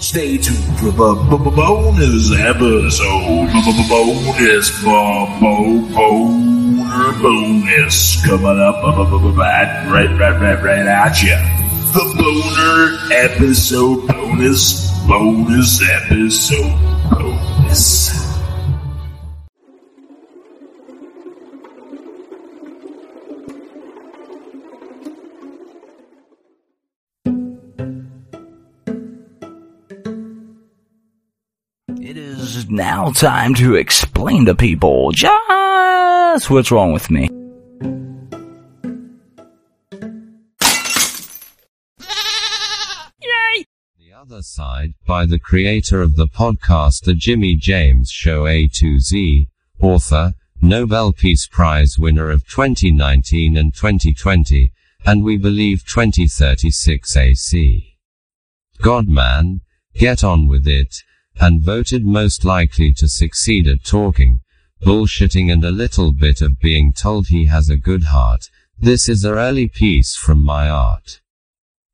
Stay tuned for the bonus episode. Bonus, b- bo- boner bonus coming up right, right, right, right at you. The boner episode bonus, bonus episode bonus. Now time to explain to people just what's wrong with me. Yay! The Other Side, by the creator of the podcast The Jimmy James Show A to Z, author, Nobel Peace Prize winner of 2019 and 2020, and we believe 2036 AC. Godman, get on with it, and voted most likely to succeed at talking, bullshitting and a little bit of being told he has a good heart. This is a early piece from my art.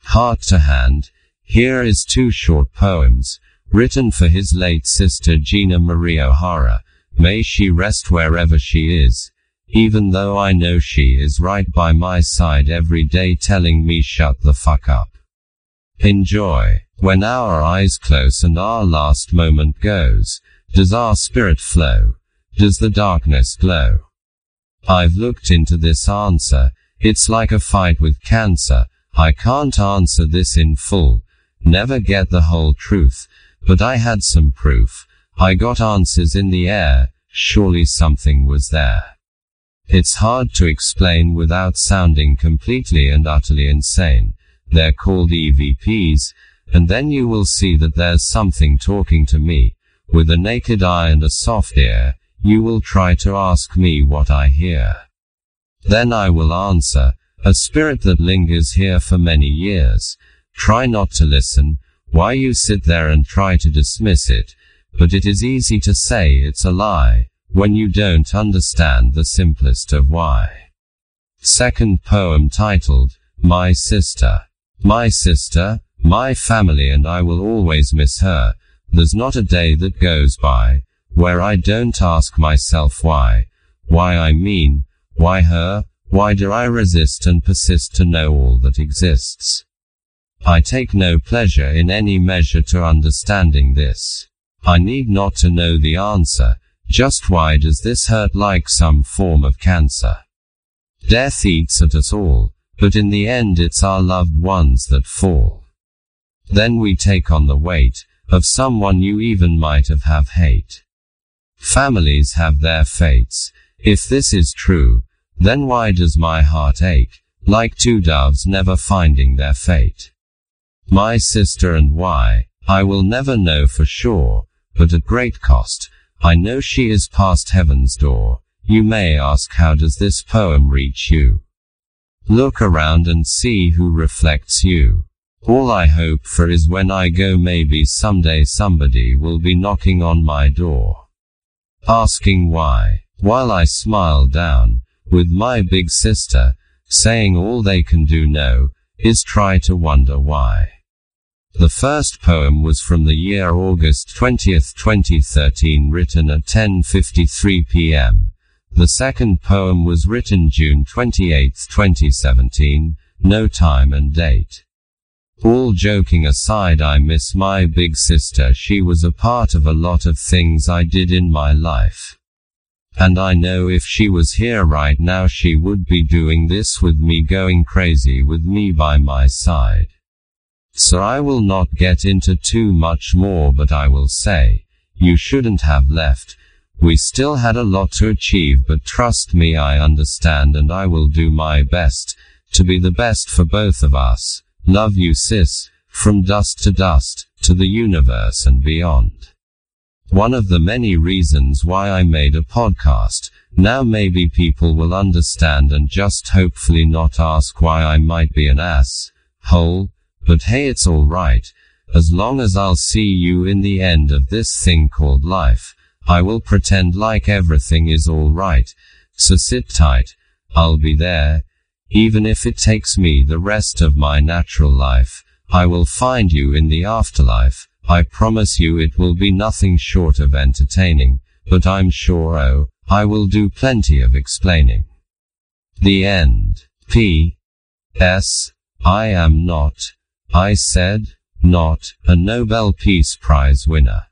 Heart to hand, here is two short poems, written for his late sister Gina Marie O'Hara. May she rest wherever she is, even though I know she is right by my side every day telling me shut the fuck up. Enjoy. When our eyes close and our last moment goes, does our spirit flow? Does the darkness glow? I've looked into this answer, it's like a fight with cancer. I can't answer this in full, never get the whole truth, but I had some proof. I got answers in the air, surely something was there. It's hard to explain without sounding completely and utterly insane. They're called EVPs, and then you will see that there's something talking to me. With a naked eye and a soft ear, you will try to ask me what I hear. Then I will answer, a spirit that lingers here for many years. Try not to listen, why you sit there and try to dismiss it, but it is easy to say it's a lie, when you don't understand the simplest of why. Second poem titled, My Sister. My sister, my family and I will always miss her. There's not a day that goes by, where I don't ask myself why. Why I mean, why her? Why do I resist and persist to know all that exists? I take no pleasure in any measure to understanding this. I need not to know the answer, just why does this hurt like some form of cancer? Death eats at us all, but in the end it's our loved ones that fall. Then we take on the weight, of someone you even might have have hate. Families have their fates. If this is true, then why does my heart ache, like two doves never finding their fate? My sister and why, I will never know for sure, but at great cost, I know she is past heaven's door. You may ask how does this poem reach you? Look around and see who reflects you. All I hope for is when I go maybe someday somebody will be knocking on my door. Asking why, while I smile down, with my big sister, saying all they can do no, is try to wonder why. The first poem was from the year August 20th, 2013 written at 10.53 pm. The second poem was written June 28, 2017, no time and date. All joking aside, I miss my big sister. She was a part of a lot of things I did in my life. And I know if she was here right now, she would be doing this with me, going crazy with me by my side. So I will not get into too much more, but I will say, you shouldn't have left. We still had a lot to achieve, but trust me, I understand and I will do my best to be the best for both of us. Love you, sis, from dust to dust, to the universe and beyond. One of the many reasons why I made a podcast. Now maybe people will understand and just hopefully not ask why I might be an ass. Hole. But hey, it's alright. As long as I'll see you in the end of this thing called life. I will pretend like everything is alright. So sit tight. I'll be there. Even if it takes me the rest of my natural life. I will find you in the afterlife. I promise you it will be nothing short of entertaining, but I'm sure oh, I will do plenty of explaining. The end. P. S. I am not, I said, not, a Nobel Peace Prize winner.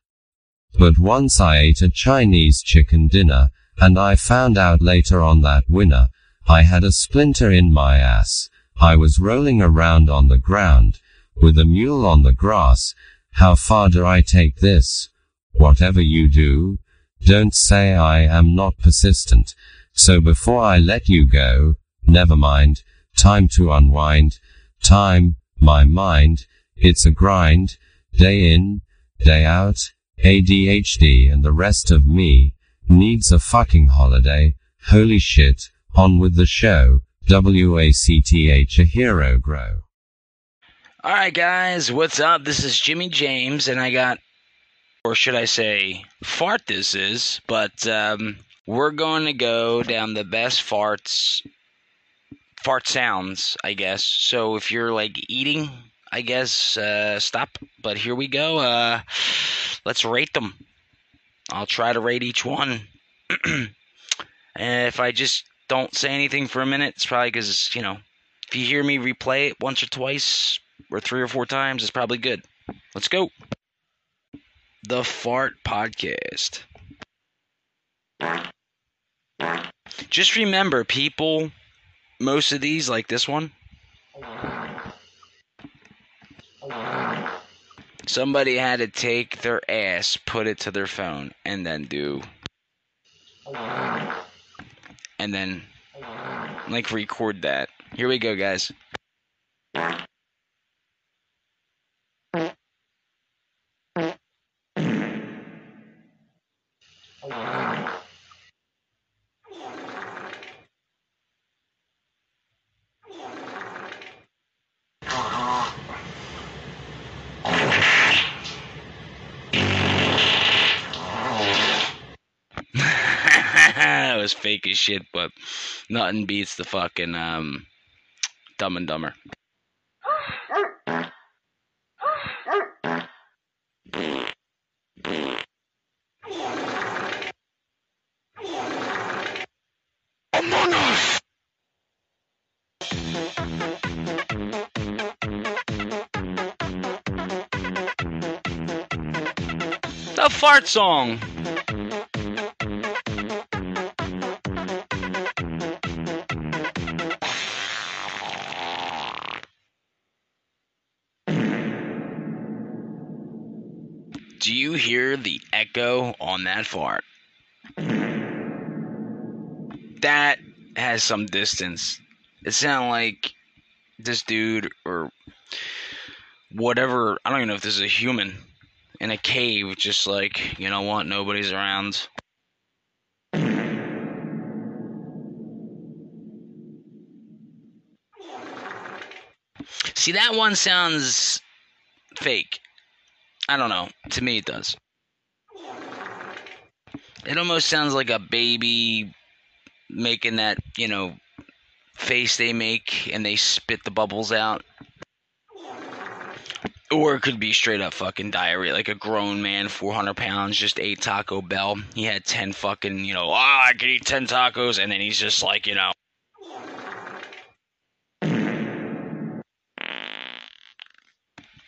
But once I ate a Chinese chicken dinner, and I found out later on that winner, I had a splinter in my ass. I was rolling around on the ground, with a mule on the grass. How far do I take this? Whatever you do, don't say I am not persistent. So before I let you go, never mind, time to unwind, time, my mind, it's a grind, day in, day out, ADHD and the rest of me, needs a fucking holiday, holy shit, on with the show, WACTH a hero grow. Alright, guys, what's up? This is Jimmy James, and I got, or should I say, fart this is, but um, we're going to go down the best farts, fart sounds, I guess. So if you're like eating, I guess uh, stop. But here we go. Uh, let's rate them. I'll try to rate each one. and if I just don't say anything for a minute, it's probably because, you know, if you hear me replay it once or twice or three or four times, it's probably good. Let's go. The Fart Podcast. Just remember, people, most of these, like this one, somebody had to take their ass, put it to their phone, and then do. And then, like, record that. Here we go, guys. that was fake as shit, but nothing beats the fucking um, Dumb and Dumber. The fart song. On that fart? That has some distance. It sounded like this dude or whatever. I don't even know if this is a human in a cave, just like, you know what, nobody's around. See, that one sounds fake. I don't know. To me, it does. It almost sounds like a baby making that, you know, face they make and they spit the bubbles out. Or it could be straight up fucking diarrhea. Like a grown man, 400 pounds, just ate Taco Bell. He had 10 fucking, you know, ah, I could eat 10 tacos. And then he's just like, you know.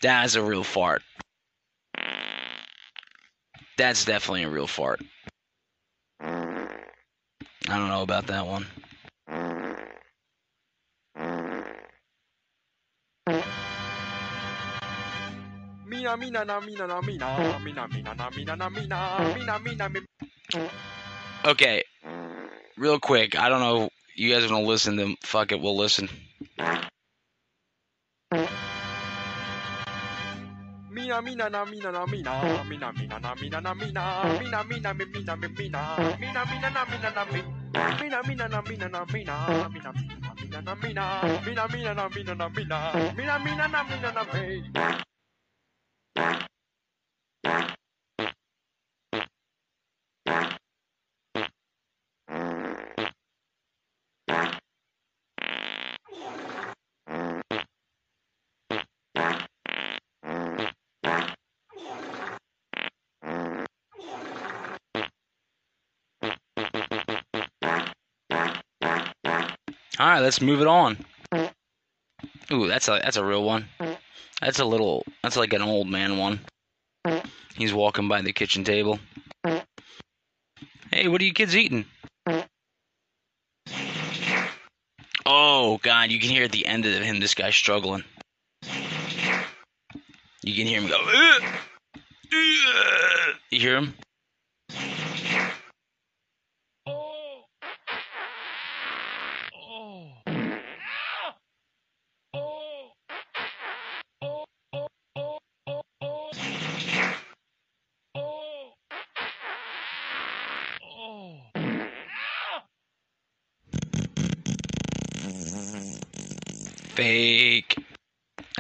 That's a real fart. That's definitely a real fart. I don't know about that one. Mina mina na mina na mina mina mina na mina na mina mina mina mi- Okay, real quick. I don't know. You guys want to listen? Then fuck it, we'll listen. Mina na mina na mina mina na mina na mina mina mina mi mina mi mina mina na mina na mi mina mina na mina na mina mina mina na mina mina na mina na mina mina na mina na mi All right, let's move it on. Ooh, that's a that's a real one. That's a little. That's like an old man one. He's walking by the kitchen table. Hey, what are you kids eating? Oh God, you can hear at the end of him this guy's struggling. You can hear him go. "Ugh, ugh." You hear him?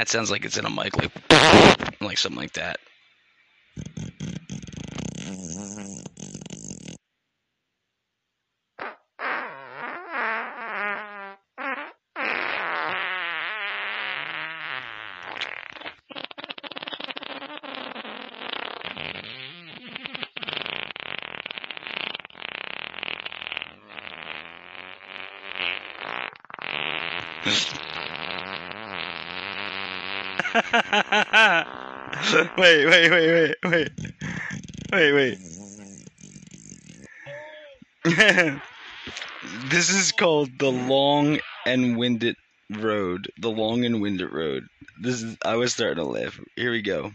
That sounds like it's in a mic, like, like something like that. wait, wait, wait, wait, wait, wait, wait. this is called the long and winded road. The long and winded road. This is. I was starting to laugh. Here we go.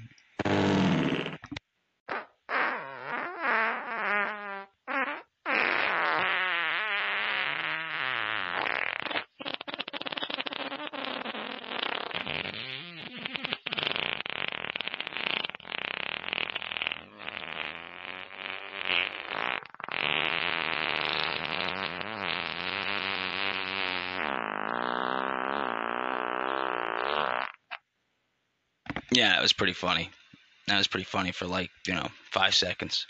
Was pretty funny. That was pretty funny for like you know five seconds.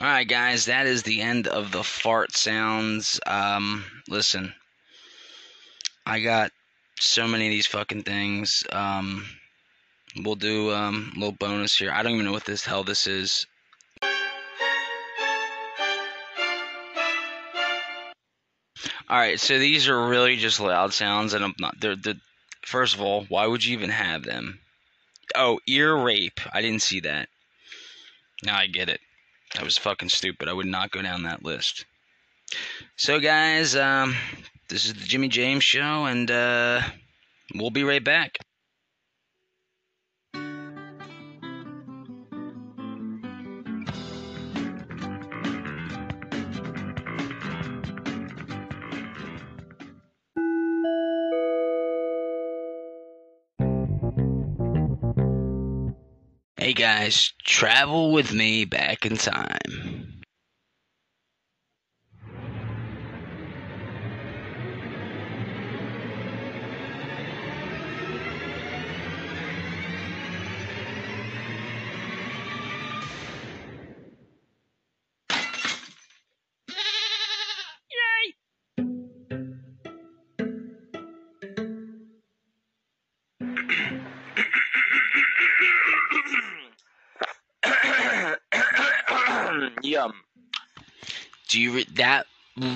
All right, guys, that is the end of the fart sounds. Um, listen, I got so many of these fucking things. Um, we'll do um, a little bonus here. I don't even know what this hell this is. All right, so these are really just loud sounds, and I'm not. They're the. First of all, why would you even have them? Oh, ear rape. I didn't see that. Now I get it. That was fucking stupid. I would not go down that list. So, guys, um, this is the Jimmy James Show, and uh, we'll be right back. Hey guys, travel with me back in time.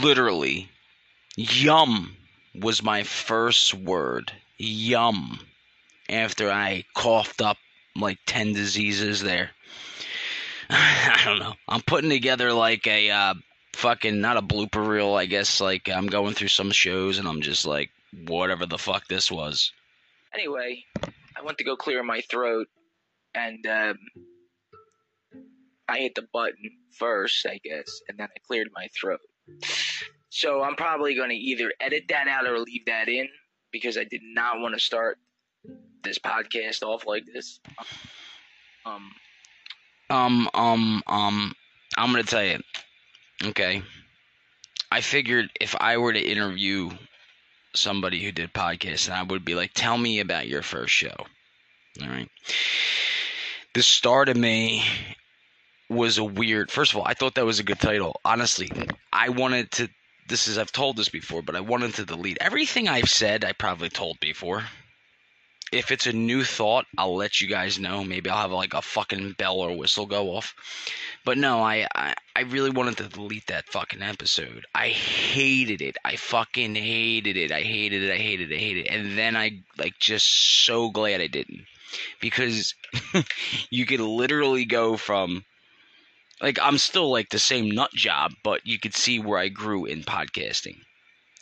Literally yum was my first word. Yum. After I coughed up like 10 diseases there. I don't know. I'm putting together like a uh, fucking not a blooper reel, I guess like I'm going through some shows and I'm just like whatever the fuck this was. Anyway, I went to go clear my throat, and um, I hit the button first, I guess, and then I cleared my throat. So I'm probably going to either edit that out or leave that in because I did not want to start this podcast off like this. Um, Um, um, um, I'm gonna tell you. Okay. I figured if I were to interview somebody who did podcasts, and I would be like, tell me about your first show. All right. The start of me was a weird. First of all, I thought that was a good title. Honestly, I wanted to. This is I've told this before, but I wanted to delete everything I've said. I probably told before. if it's a new thought, I'll let you guys know. Maybe I'll have like a fucking bell or whistle go off. But no, I, I I really wanted to delete that fucking episode. I hated it. I fucking hated it. I hated it. I hated it. I hated it. And then I like just so glad I didn't. Because you could literally go from like I'm still like the same nut job, but you could see where I grew in podcasting.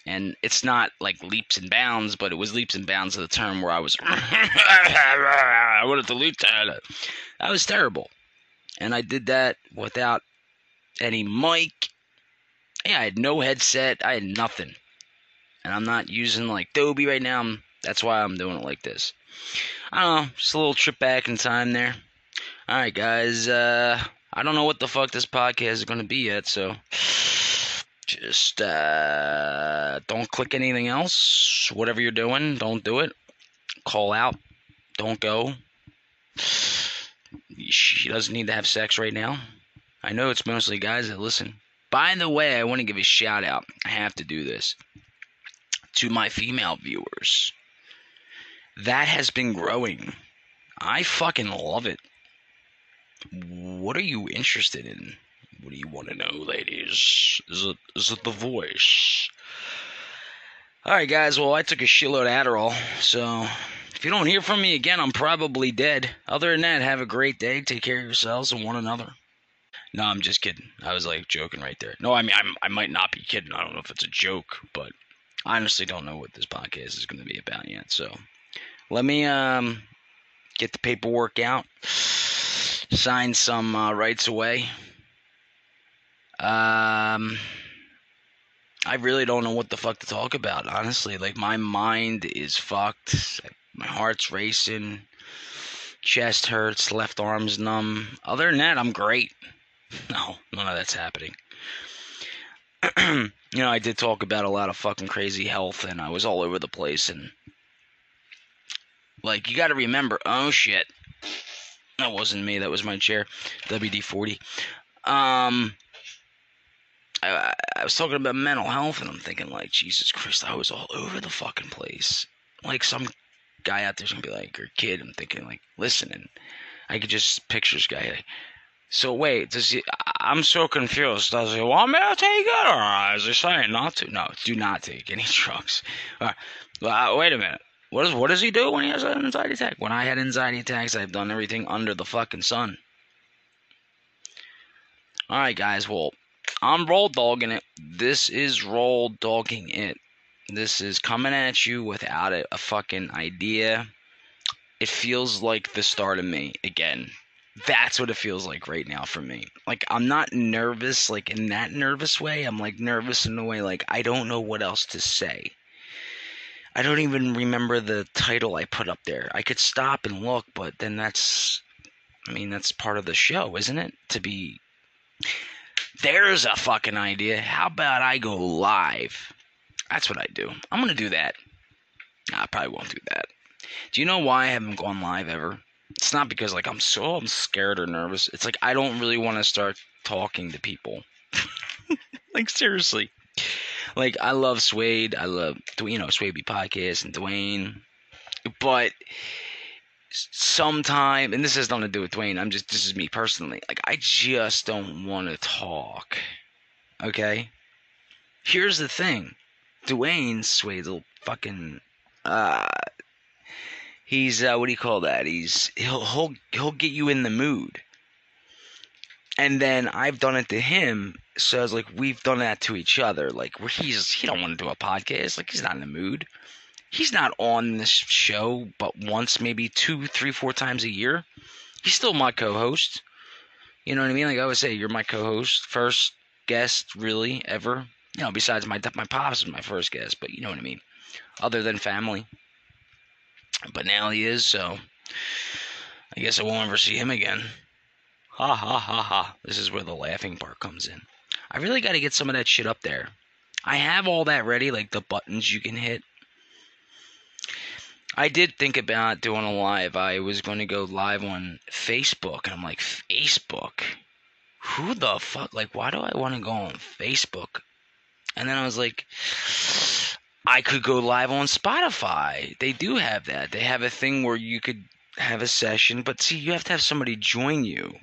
And it's not like leaps and bounds, but it was leaps and bounds of the term where I was I wanted to delete that. That was terrible. And I did that without any mic. Yeah, I had no headset. I had nothing. And I'm not using like Dolby right now. That's why I'm doing it like this. I don't know, just a little trip back in time there. All right, guys. Uh, I don't know what the fuck this podcast is going to be yet, so just uh, don't click anything else. Whatever you're doing, don't do it. Call out. Don't go. She doesn't need to have sex right now. I know it's mostly guys that listen. By the way, I want to give a shout out. I have to do this to my female viewers. That has been growing. I fucking love it. What are you interested in? What do you want to know, ladies? Is it is it the voice? All right, guys. Well, I took a shitload of Adderall, so if you don't hear from me again, I'm probably dead. Other than that, have a great day. Take care of yourselves and one another. No, I'm just kidding. I was like joking right there. No, I mean I'm, I might not be kidding. I don't know if it's a joke, but I honestly don't know what this podcast is going to be about yet. So let me um get the paperwork out, sign some uh, rights away. Um, I really don't know what the fuck to talk about. Honestly, like my mind is fucked. My heart's racing, chest hurts, left arm's numb. Other than that, I'm great. No, none of that's happening. you know, I did talk about a lot of fucking crazy health, and I was all over the place. And like, you got to remember, oh shit, that wasn't me. That was my chair, WD forty. Um, I, I was talking about mental health, and I'm thinking like, Jesus Christ, I was all over the fucking place. Like some guy out there's gonna be like, your kid. I'm thinking like, listen, and I could just picture this guy. Like, so wait, does he? I'm so confused. Does he want me to take it, or is he saying not to? No, do not take any drugs. Uh, uh, wait a minute. What is what does he do when he has an anxiety attack? When I had anxiety attacks, I've done everything under the fucking sun. All right, guys. Well, I'm roll dogging it. This is roll dogging it. This is coming at you without a, a fucking idea. It feels like the start of me again. That's what it feels like right now for me. Like I'm not nervous like in that nervous way. I'm like nervous in the way like I don't know what else to say. I don't even remember the title I put up there. I could stop and look, but then that's I mean that's part of the show, isn't it? To be There's a fucking idea. How about I go live? That's what I do. I'm gonna do that. I probably won't do that. Do you know why I haven't gone live ever? It's not because like I'm so I'm scared or nervous. It's like I don't really want to start talking to people. like seriously. Like I love Suede. I love you know Suede podcast and Dwayne, but sometime and this has nothing to do with Dwayne. I'm just this is me personally. Like I just don't want to talk. Okay. Here's the thing. Dwayne Suede will fucking uh he's uh what do you call that? He's he'll he'll he'll get you in the mood. And then I've done it to him, so it's like we've done that to each other. Like where he's he don't want to do a podcast, like he's not in the mood. He's not on this show but once, maybe two, three, four times a year. He's still my co-host. You know what I mean? Like I would say, you're my co-host, first guest, really, ever. You know, besides my my pops is my first guest, but you know what I mean. Other than family, but now he is, so I guess I won't ever see him again. Ha ha ha ha. This is where the laughing part comes in. I really got to get some of that shit up there. I have all that ready, like the buttons you can hit. I did think about doing a live. I was going to go live on Facebook, and I'm like, Facebook? Who the fuck? Like, why do I want to go on Facebook? And then I was like, I could go live on Spotify. They do have that. They have a thing where you could have a session, but see, you have to have somebody join you.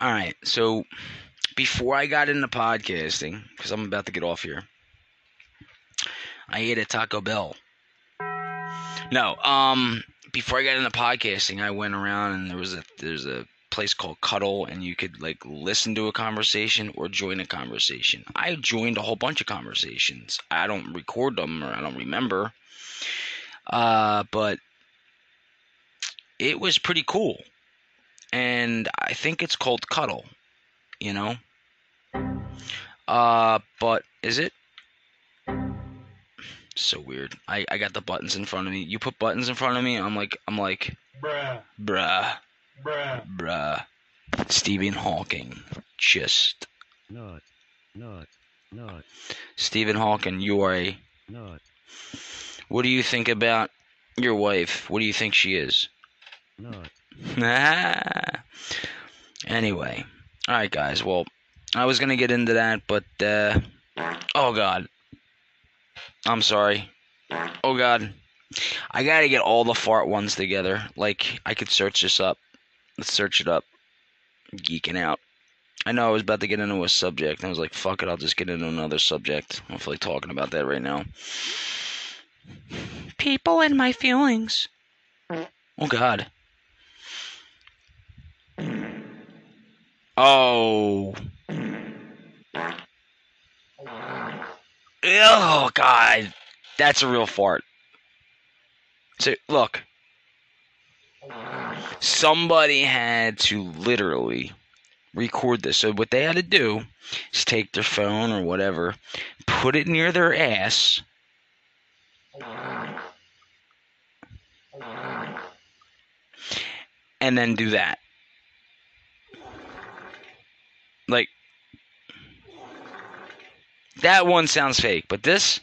All right, so before I got into podcasting, because I'm about to get off here, I ate at Taco Bell. No, um, before I got into podcasting, I went around and there was a there's a place called Cuddle, and you could like listen to a conversation or join a conversation. I joined a whole bunch of conversations. I don't record them or I don't remember, uh, but it was pretty cool, and I think it's called Cuddle. You know, uh, but is it? So weird. I, I got the buttons in front of me. You put buttons in front of me. I'm like I'm like Bruh, bruh bruh. bruh. Stephen Hawking. Just Not, not, not, Stephen Hawking. You are a. not, What do you think about your wife? What do you think she is? not. anyway, all right, guys. Well, I was gonna get into that, but uh, oh god, I'm sorry. Oh god, I gotta get all the fart ones together. Like I could search this up. Let's search it up. geeking out. I know I was about to get into a subject. and I was like, fuck it, I'll just get into another subject. I don't feel like talking about that right now. People and my feelings. Oh God. Oh. Oh God. That's a real fart. So look. Somebody had to literally record this. So what they had to do is take their phone or whatever, put it near their ass. And then do that. Like that one sounds fake, but this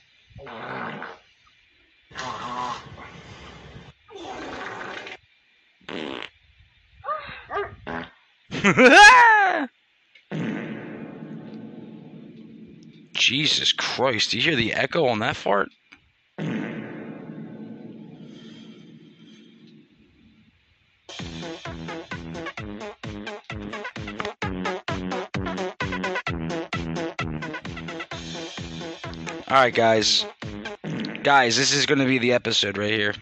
Jesus Christ, do you hear the echo on that fart? Alright, guys. Guys, this is going to be the episode right here.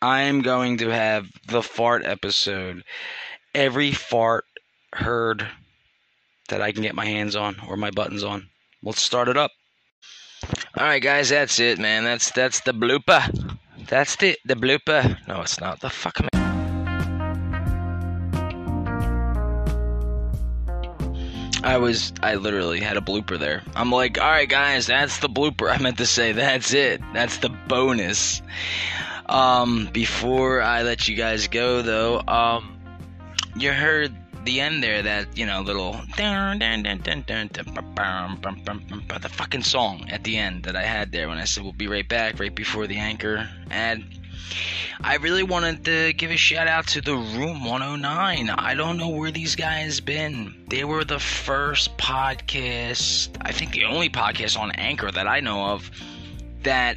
I'm going to have the fart episode. Every fart heard that I can get my hands on or my buttons on. Let's start it up. All right, guys, that's it, man. That's that's the blooper. That's the the blooper. No, it's not. The fuck am I? I was I literally had a blooper there. I'm like, all right, guys, that's the blooper. I meant to say that's it. That's the bonus. Um, before I let you guys go, though, um, you heard the end there that you know little the fucking song at the end that I had there when I said we'll be right back right before the anchor ad. I really wanted to give a shout out to the Room 109. I don't know where these guys been. They were the first podcast, I think the only podcast on Anchor that I know of that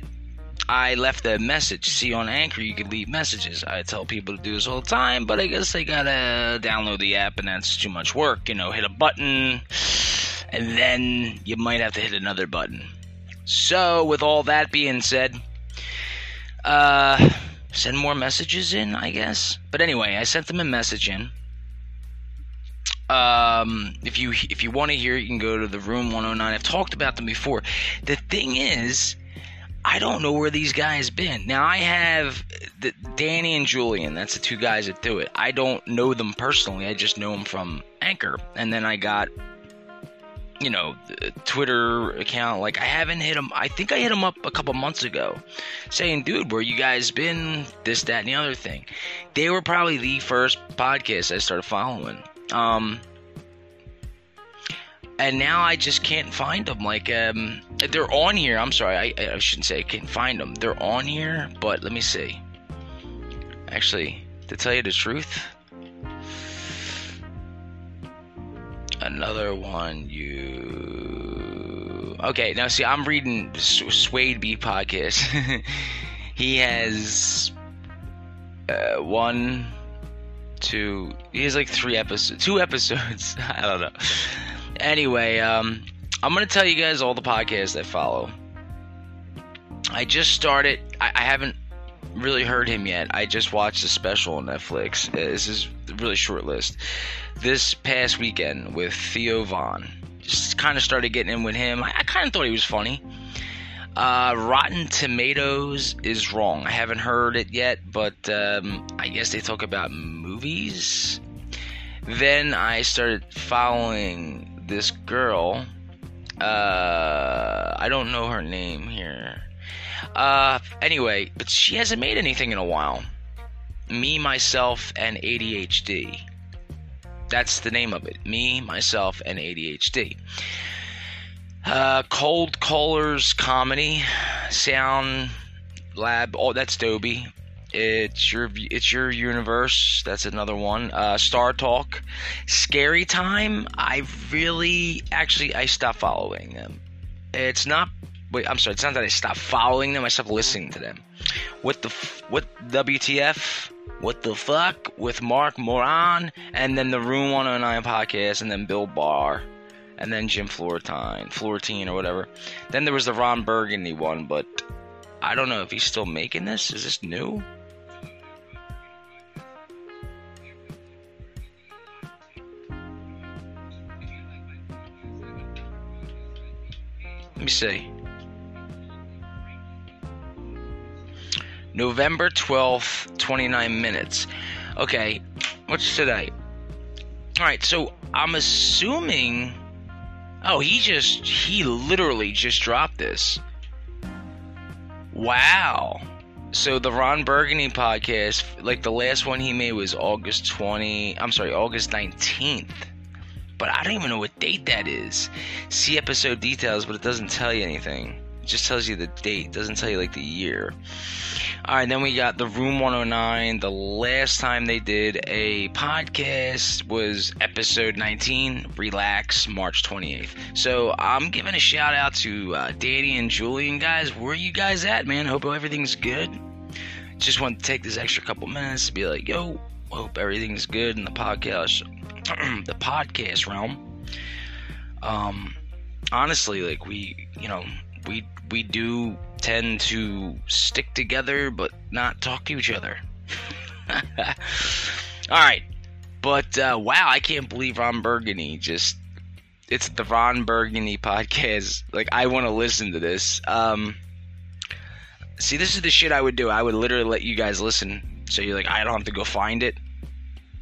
I left a message. See, on Anchor, you can leave messages. I tell people to do this all the time, but I guess they gotta download the app, and that's too much work. You know, hit a button, and then you might have to hit another button. So, with all that being said, uh, send more messages in, I guess. But anyway, I sent them a message in. Um, if you if you want to hear you can go to the Room 109. I've talked about them before. The thing is I don't know where these guys been. Now I have the, Danny and Julian. That's the two guys that do it. I don't know them personally. I just know them from Anchor. And then I got, you know, Twitter account. Like I haven't hit them. I think I hit them up a couple months ago, saying, "Dude, where you guys been? This, that, and the other thing." They were probably the first podcast I started following. Um, and now I just can't find them. Like, um, they're on here. I'm sorry, I, I shouldn't say I can't find them. They're on here, but let me see. Actually, to tell you the truth, another one you. okay, now see, I'm reading Suede B podcast. he has uh, one, two. He has like three episodes, two episodes. I don't know. Anyway, um, I'm gonna tell you guys all the podcasts I follow. I just started. I, I haven't really heard him yet. I just watched a special on Netflix. Uh, This is really short list. This past weekend with Theo Von. Just kind of started getting in with him. I, I kind of thought he was funny. Uh, Rotten Tomatoes is wrong. I haven't heard it yet, but um, I guess they talk about movies. Then I started following this girl. Uh, I don't know her name here. Uh, anyway, but she hasn't made anything in a while. Me, myself, and ADHD. That's the name of it. Me, myself, and ADHD. Uh, Cold Callers Comedy, Sound Lab. Oh, that's Dobie. It's your it's your universe. That's another one. Uh, Star Talk, Scary Time. I really actually I stopped following them. It's not. Wait, I'm sorry. It's not that I stopped following them. I stopped listening to them. What the what WTF? What the fuck with Marc Maron and then the Room 109 podcast and then Bill Burr and then Jim Florentine, Florentine or whatever. Then there was the Ron Burgundy one, but I don't know if he's still making this. Is this new? Let me see. November 12th, 29 minutes. Okay, what's today? Alright, so I'm assuming. Oh, he just. He literally just dropped this. Wow. So the Ron Burgundy podcast, like the last one he made was August 20. I'm sorry, August 19th. But I don't even know what date that is. See episode details, but it doesn't tell you anything. It just tells you the date, it doesn't tell you like the year. Alright, then we got the Room 109. The last time they did a podcast was episode 19, Relax, March 28th. So I'm giving a shout out to uh, Danny and Julian, guys. Where you guys at, man? Hope everything's good. Just want to take this extra couple minutes to be like, yo, hope everything's good in the podcast, the podcast realm. Um, honestly, like we, you know, we we do tend to stick together but not talk to each other. All right, but uh, wow, I can't believe Ron Burgundy just. It's the Ron Burgundy podcast. Like I want to listen to this. Um, see, this is the shit I would do. I would literally let you guys listen, so you're like, I don't have to go find it.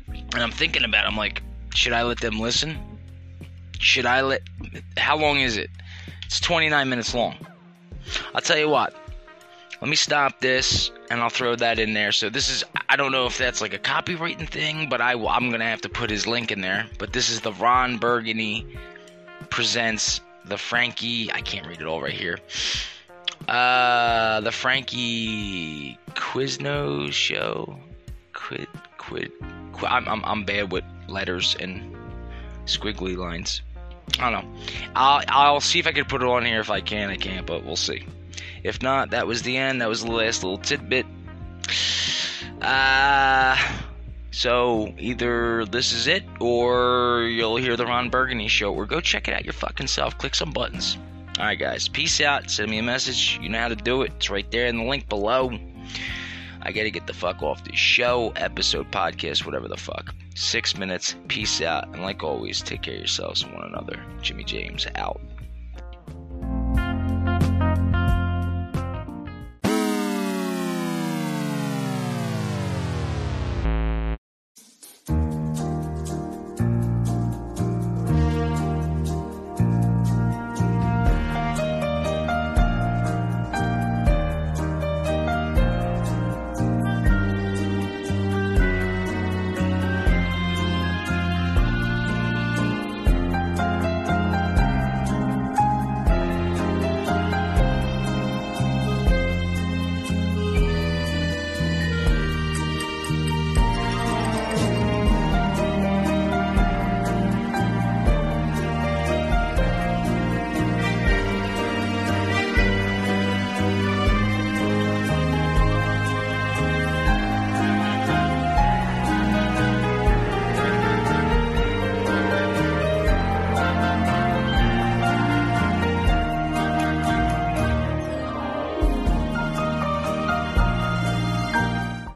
And I'm thinking about. It. I'm like, should I let them listen? Should I let? How long is it? It's 29 minutes long. I'll tell you what. Let me stop this and I'll throw that in there. So this is I don't know if that's like a copywriting thing, but I I'm gonna have to put his link in there. But this is the Ron Burgundy presents the Frankie. I can't read it all right here. Uh, the Frankie Quizno show. Quid quid. Qu- I'm, I'm I'm bad with letters and squiggly lines. I don't know. I'll I'll see if I can put it on here. If I can, I can't, but we'll see. If not, that was the end. That was the last little tidbit. Uh so either this is it or you'll hear the Ron Burgundy show or go check it out your fucking self. Click some buttons. Alright guys, peace out. Send me a message. You know how to do it. It's right there in the link below. I gotta get the fuck off this show, episode, podcast, whatever the fuck. Six minutes. Peace out. And like always, take care of yourselves and one another. Jimmy James out.